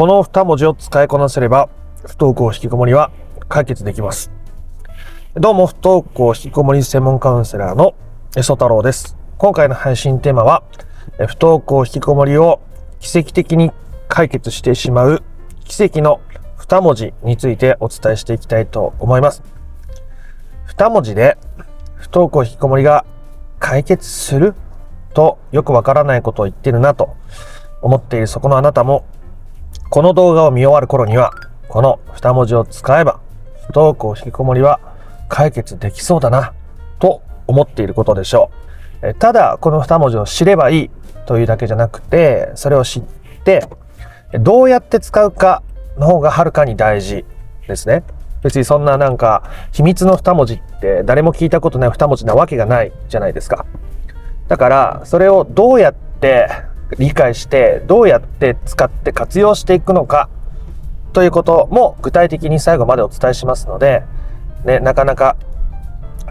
この2文字を使いこなせれば、不登校引きこもりは解決できます。どうも、不登校引きこもり専門カウンセラーの磯太郎です。今回の配信テーマは、不登校引きこもりを奇跡的に解決してしまう奇跡の2文字についてお伝えしていきたいと思います。2文字で不登校引きこもりが解決するとよくわからないことを言ってるなと思っているそこのあなたもこの動画を見終わる頃には、この2文字を使えば、不登校引きこもりは解決できそうだな、と思っていることでしょう。ただ、この2文字を知ればいいというだけじゃなくて、それを知って、どうやって使うかの方がはるかに大事ですね。別にそんななんか秘密の2文字って誰も聞いたことない2文字なわけがないじゃないですか。だからそれをどうやって理解してどうやって使って活用していくのかということも具体的に最後までお伝えしますので、ね、なかなか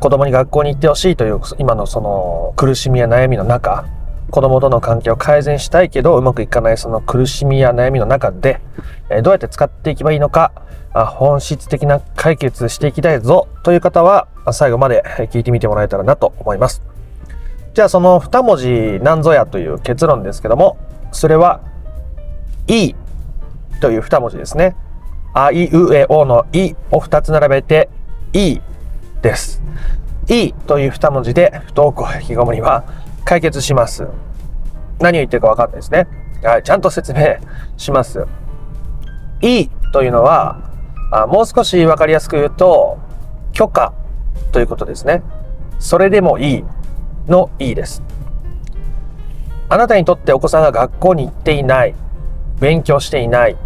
子供に学校に行ってほしいという今のその苦しみや悩みの中子供との関係を改善したいけどうまくいかないその苦しみや悩みの中で、えどうやって使っていけばいいのか本質的な解決していきたいぞという方は最後まで聞いてみてもらえたらなと思います。じゃあその2文字なんぞやという結論ですけども、それは、いいという2文字ですね。あいうえおのいを2つ並べて、いいです。いいという2文字で不登校引きこもりは解決します。何を言ってるか分かんないですね。はい、ちゃんと説明します。いいというのは、あもう少し分かりやすく言うと、許可ということですね。それでもいいのいいです。あなたにとってお子さんが学校に行っていない、勉強していない、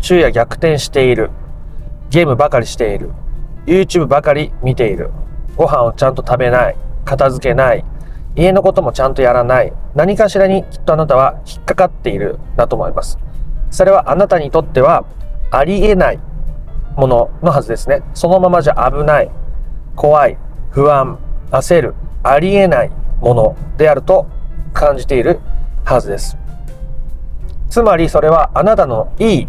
昼夜逆転している、ゲームばかりしている、YouTube ばかり見ている、ご飯をちゃんと食べない、片付けない、家のこともちゃんとやらない、何かしらにきっとあなたは引っかかっているだと思います。それはあなたにとってはありえないもののはずですね。そのままじゃ危ない、怖い、不安、焦る、ありえないものであると感じているはずです。つまりそれはあなたのいい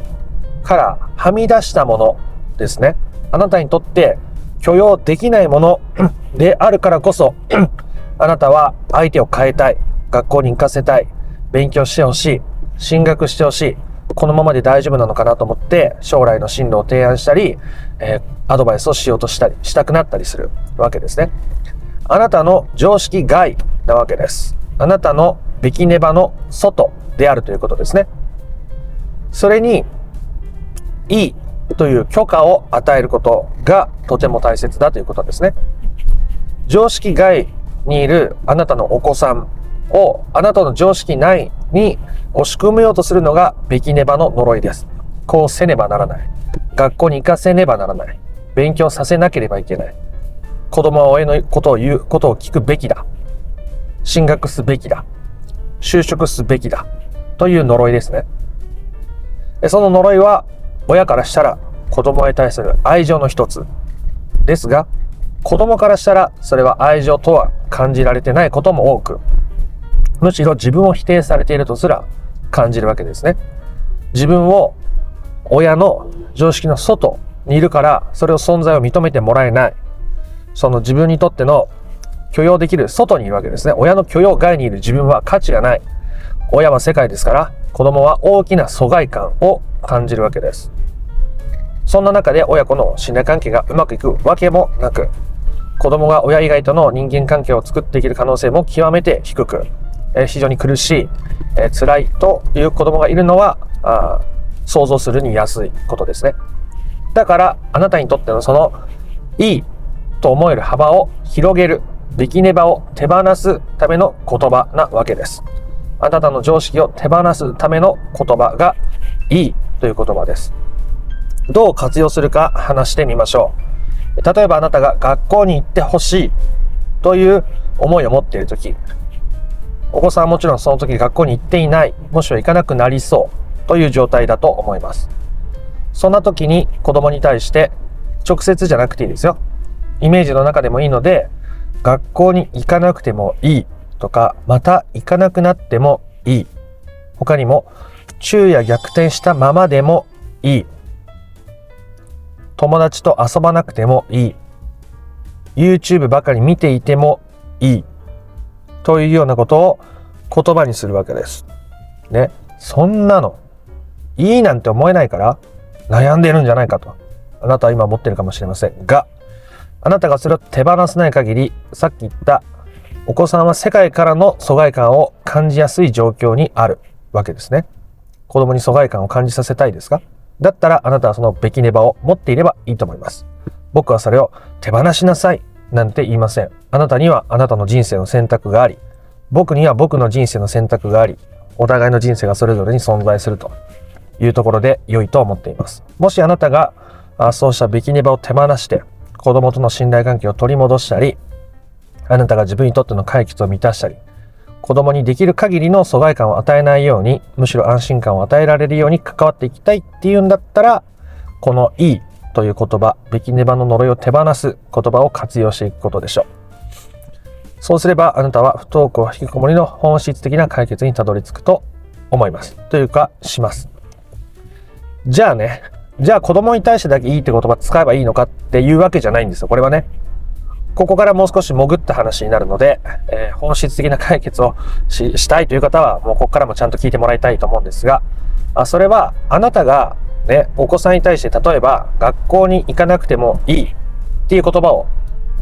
からはみ出したものですね。あなたにとって許容できないもの であるからこそ あなたは相手を変えたい。学校に行かせたい。勉強してほしい。進学してほしい。このままで大丈夫なのかなと思って将来の進路を提案したり、えー、アドバイスをしようとしたりしたくなったりするわけですね。あなたの常識外なわけです。あなたのべきネバの外であるということですね。それに、いいという許可を与えることがとても大切だということですね。常識外にいるあなたのお子さんをあなたの常識内に押し込めようとするのがべきネバの呪いです。こうせねばならない。学校に行かせねばならない。勉強させなければいけない。子供は親のことを言うことを聞くべきだ。進学すべきだ。就職すべきだ。という呪いですね。その呪いは親からしたら子供に対する愛情の一つ。ですが、子供からしたらそれは愛情とは感じられてないことも多く、むしろ自分を否定されているとすら感じるわけですね。自分を親の常識の外にいるからそれを存在を認めてもらえない。その自分にとっての許容できる外にいるわけですね。親の許容外にいる自分は価値がない。親は世界ですから、子供は大きな疎外感を感じるわけです。そんな中で親子の信頼関係がうまくいくわけもなく、子供が親以外との人間関係を作っていける可能性も極めて低く、え非常に苦しい、え辛いという子供がいるのはあ想像するに安いことですね。だからあなたにとってのそのいいと思える幅を広げる、ビキネバを手放すための言葉なわけです。あなたの常識を手放すための言葉がいいという言葉です。どう活用するか話してみましょう。例えばあなたが学校に行ってほしいという思いを持っているとき、お子さんはもちろんその時学校に行っていない、もしくは行かなくなりそうという状態だと思います。そんな時に子供に対して直接じゃなくていいですよ。イメージの中でもいいので、学校に行かなくてもいいとか、また行かなくなってもいい。他にも、昼夜逆転したままでもいい。友達と遊ばなくてもいい。YouTube ばかり見ていてもいい。というようなことを言葉にするわけです。ね。そんなの、いいなんて思えないから悩んでるんじゃないかと。あなたは今思ってるかもしれませんが、あなたがそれを手放せない限り、さっき言ったお子さんは世界からの疎外感を感じやすい状況にあるわけですね。子供に疎外感を感じさせたいですか？だったらあなたはそのべきネバを持っていればいいと思います。僕はそれを手放しなさいなんて言いません。あなたにはあなたの人生の選択があり、僕には僕の人生の選択があり、お互いの人生がそれぞれに存在するというところで良いと思っています。もしあなたがそうしたべきネバを手放して子供との信頼関係を取り戻したり、あなたが自分にとっての解決を満たしたり、子供にできる限りの疎外感を与えないように、むしろ安心感を与えられるように関わっていきたいっていうんだったら、このいいという言葉、べきねばの呪いを手放す言葉を活用していくことでしょう。そうすればあなたは不登校引きこもりの本質的な解決にたどり着くと思います。というか、します。じゃあね、じゃあ子供に対してだけいいって言葉使えばいいのかっていうわけじゃないんですよ。これはね。ここからもう少し潜った話になるので、えー、本質的な解決をしたいという方は、もうここからもちゃんと聞いてもらいたいと思うんですが、あそれはあなたがね、お子さんに対して例えば学校に行かなくてもいいっていう言葉を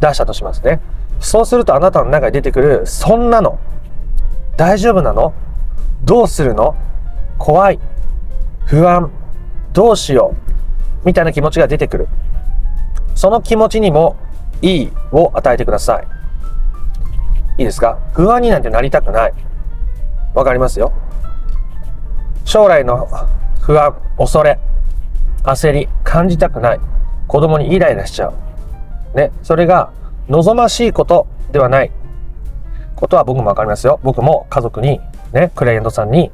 出したとしますね。そうするとあなたの中に出てくる、そんなの大丈夫なの？どうするの？怖い不安どうしようみたいな気持ちが出てくる。その気持ちにもいいを与えてください。いいですか？不安になんてなりたくない。わかりますよ。将来の不安、恐れ、焦り、感じたくない。子供にイライラしちゃう。ね。それが望ましいことではないことは僕もわかりますよ。僕も家族に、ね、クライアントさんに、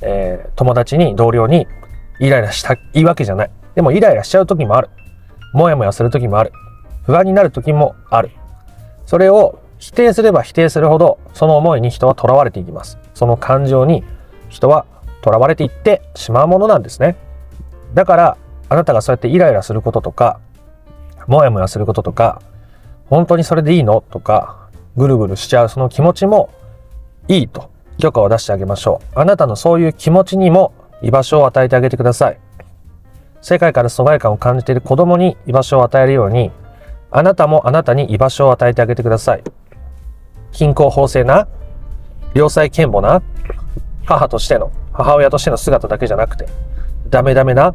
えー、友達に、同僚にイライラしたいいわけじゃない。でもイライラしちゃう時もある。もやもやする時もある。不安になる時もある。それを否定すれば否定するほど、その思いに人は囚われていきます。その感情に人は囚われていってしまうものなんですね。だから、あなたがそうやってイライラすることとか、もやもやすることとか、本当にそれでいいのとか、ぐるぐるしちゃうその気持ちもいいと許可を出してあげましょう。あなたのそういう気持ちにも居場所を与えてあげてください。世界から疎外感を感じている子供に居場所を与えるように、あなたもあなたに居場所を与えてあげてください。貧困法制な、良妻賢母な、母としての、母親としての姿だけじゃなくて、ダメダメな、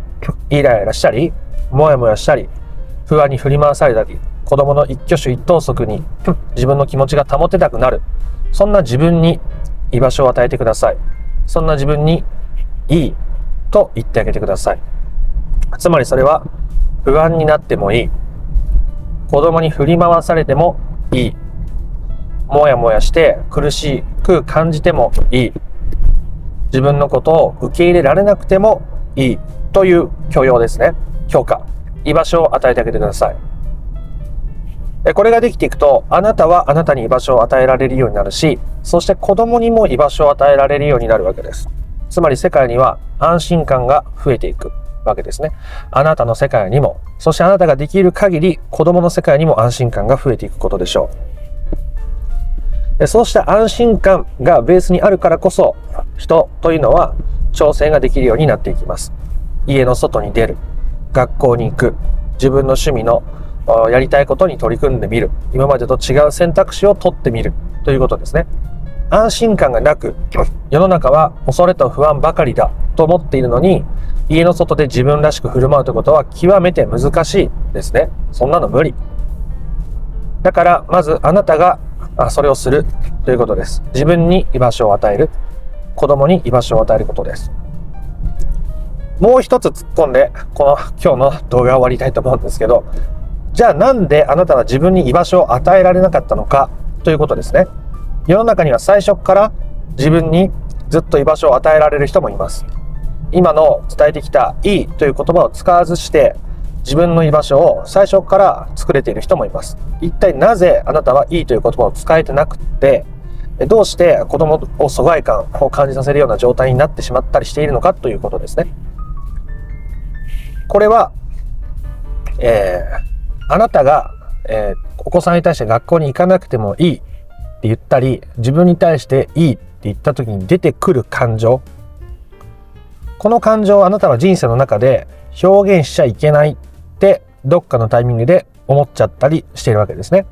イライラしたり、もやもやしたり、不安に振り回されたり、子供の一挙手一投足に自分の気持ちが保てたくなる。そんな自分に居場所を与えてください。そんな自分にいいと言ってあげてください。つまりそれは不安になってもいい。子供に振り回されてもいい。もやもやして苦しく感じてもいい。自分のことを受け入れられなくてもいいという許容ですね。評価。居場所を与えてあげてください。これができていくと、あなたはあなたに居場所を与えられるようになるし、そして子供にも居場所を与えられるようになるわけです。つまり世界には安心感が増えていく。わけですね。あなたの世界にも、そしてあなたができる限り子供の世界にも安心感が増えていくことでしょう。そうした安心感がベースにあるからこそ、人というのは調整ができるようになっていきます。家の外に出る、学校に行く、自分の趣味のやりたいことに取り組んでみる、今までと違う選択肢を取ってみるということですね。安心感がなく、世の中は恐れと不安ばかりだと思っているのに、家の外で自分らしく振る舞うということは極めて難しいですね。そんなの無理。だから、まずあなたがそれをするということです。自分に居場所を与える。子供に居場所を与えることです。もう一つ突っ込んで、この今日の動画を終わりたいと思うんですけど、じゃあなんであなたは自分に居場所を与えられなかったのかということですね。世の中には最初から自分にずっと居場所を与えられる人もいます。今の伝えてきた「いい」という言葉を使わずして自分の居場所を最初から作れている人もいます。一体なぜあなたはいいという言葉を使えてなくてどうして子供を疎外感を感じさせるような状態になってしまったりしているのかということですね。これは、えー、あなたが、えー、お子さんに対して学校に行かなくてもいいって言ったり、自分に対していいって言った時に出てくる感情。この感情をあなたは人生の中で表現しちゃいけないってどっかのタイミングで思っちゃったりしているわけですね。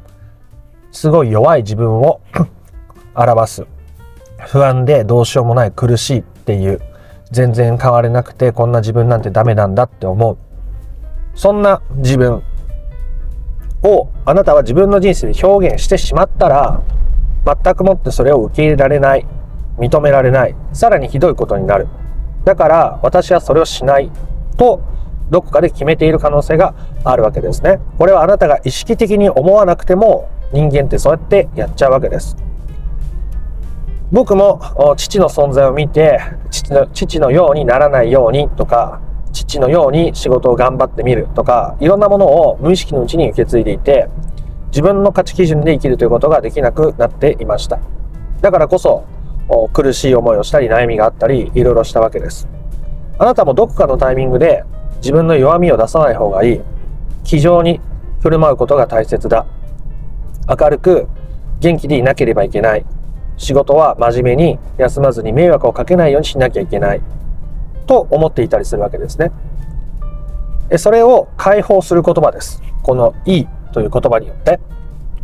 すごい弱い自分を 表す。不安でどうしようもない苦しいっていう全然変われなくてこんな自分なんてダメなんだって思う。そんな自分をあなたは自分の人生で表現してしまったら全くもってそれを受け入れられない。認められない。さらにひどいことになる。だから私はそれをしないとどこかで決めている可能性があるわけですね。これはあなたが意識的に思わなくても人間ってそうやってやっちゃうわけです。僕も父の存在を見て父の父のようにならないようにとか父のように仕事を頑張ってみるとかいろんなものを無意識のうちに受け継いでいて自分の価値基準で生きるということができなくなっていました。だからこそ苦しい思いをしたり悩みがあったりいろいろしたわけです。あなたもどこかのタイミングで自分の弱みを出さない方がいい。気丈に振る舞うことが大切だ。明るく元気でいなければいけない。仕事は真面目に休まずに迷惑をかけないようにしなきゃいけない。と思っていたりするわけですね。それを解放する言葉です。このいいという言葉によって。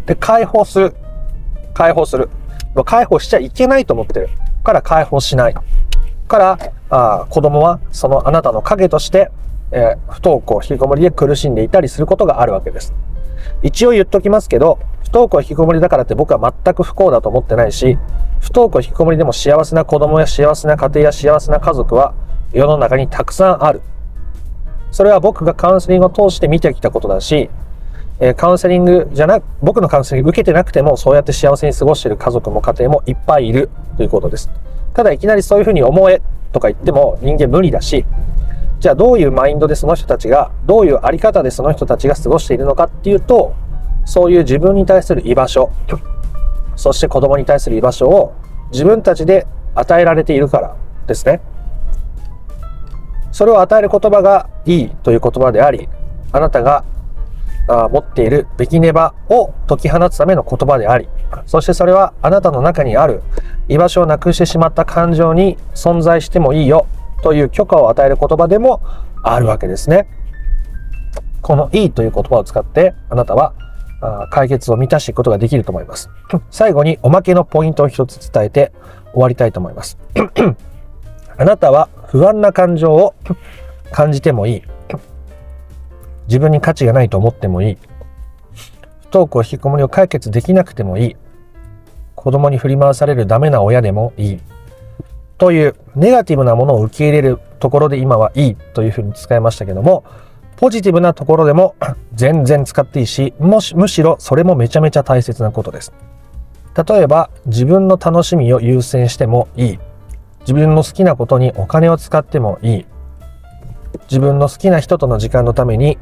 で、解放する。解放する。解放しちゃいけないと思ってる。から解放しない。からあ子供はそのあなたの影として、えー、不登校、引きこもりで苦しんでいたりすることがあるわけです。一応言っときますけど、不登校引きこもりだからって僕は全く不幸だと思ってないし、不登校引きこもりでも幸せな子供や幸せな家庭や幸せな家族は世の中にたくさんある。それは僕がカウンセリングを通して見てきたことだし、えカウンセリングじゃなく、僕のカウンセリング受けてなくてもそうやって幸せに過ごしている家族も家庭もいっぱいいるということです。ただいきなりそういうふうに思えとか言っても人間無理だし、じゃあどういうマインドでその人たちが、どういうあり方でその人たちが過ごしているのかっていうと、そういう自分に対する居場所、そして子供に対する居場所を自分たちで与えられているからですね。それを与える言葉がいいという言葉であり、あなたが持っているべきネバを解き放つための言葉であり、そしてそれはあなたの中にある居場所をなくしてしまった感情に存在してもいいよという許可を与える言葉でもあるわけですね。このいいという言葉を使ってあなたは解決を満たしていくことができると思います。最後におまけのポイントを一つ伝えて終わりたいと思います。あなたは不安な感情を感じてもいい。自分に価値がないと思ってもいい。不登校引きこもりを解決できなくてもいい。子供に振り回されるダメな親でもいい。というネガティブなものを受け入れるところで今はいいというふうに使いましたけども、ポジティブなところでも 全然使っていいし、もし、むしろそれもめちゃめちゃ大切なことです。例えば、自分の楽しみを優先してもいい。自分の好きなことにお金を使ってもいい。自分の好きな人との時間のために、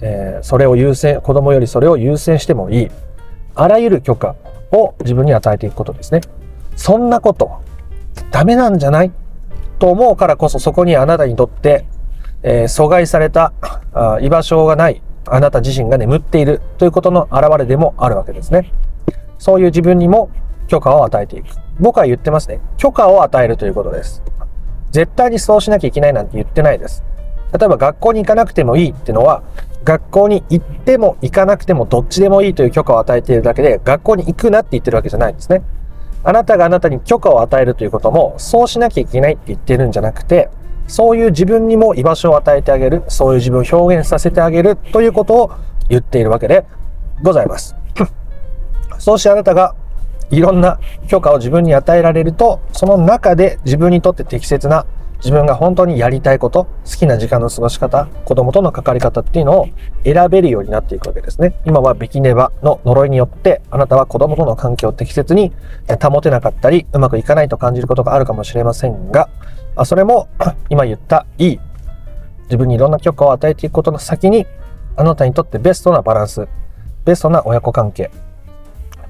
えー、それを優先、子供よりそれを優先してもいい。あらゆる許可を自分に与えていくことですね。そんなこと、ダメなんじゃない？と思うからこそそこにあなたにとって、えー、阻害されたあ居場所がないあなた自身が眠っているということの表れでもあるわけですね。そういう自分にも許可を与えていく。僕は言ってますね。許可を与えるということです。絶対にそうしなきゃいけないなんて言ってないです。例えば学校に行かなくてもいいっていうのは、学校に行っても行かなくてもどっちでもいいという許可を与えているだけで、学校に行くなって言ってるわけじゃないんですね。あなたがあなたに許可を与えるということも、そうしなきゃいけないって言ってるんじゃなくて、そういう自分にも居場所を与えてあげる、そういう自分を表現させてあげるということを言っているわけでございます。そうしてあなたがいろんな許可を自分に与えられると、その中で自分にとって適切な自分が本当にやりたいこと、好きな時間の過ごし方、子供との関わり方っていうのを選べるようになっていくわけですね。今はビキネバの呪いによって、あなたは子供との関係を適切に保てなかったり、うまくいかないと感じることがあるかもしれませんが、それも 今言ったいい、自分にいろんな許可を与えていくことの先に、あなたにとってベストなバランス、ベストな親子関係、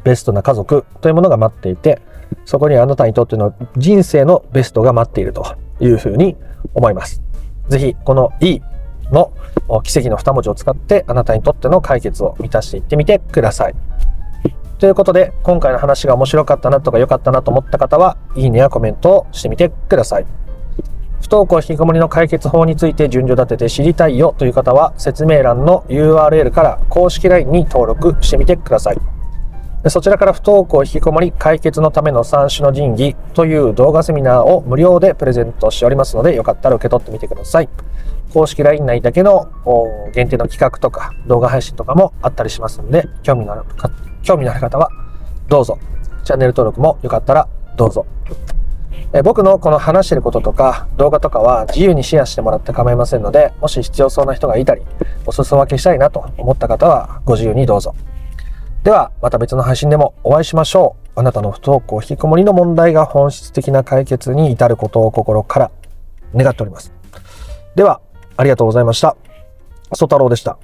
ベストな家族というものが待っていて、そこにあなたにとっての人生のベストが待っているというふうに思います。ぜひ、この E の奇跡の2文字を使ってあなたにとっての解決を満たしていってみてください。ということで、今回の話が面白かったなとか良かったなと思った方は、いいねやコメントをしてみてください。不登校引きこもりの解決法について順序立てて知りたいよという方は、説明欄の URL から公式 LINE に登録してみてください。そちらから不登校引きこもり解決のための三種の神器という動画セミナーを無料でプレゼントしておりますので、よかったら受け取ってみてください。公式 LINE 内だけの限定の企画とか動画配信とかもあったりしますので、興味のある興味のある方はどうぞ。チャンネル登録もよかったらどうぞ。え僕のこの話してることとか動画とかは自由にシェアしてもらって構いませんので、もし必要そうな人がいたり、お裾分けしたいなと思った方はご自由にどうぞ。では、また別の配信でもお会いしましょう。あなたの不登校引きこもりの問題が本質的な解決に至ることを心から願っております。では、ありがとうございました。曽太郎でした。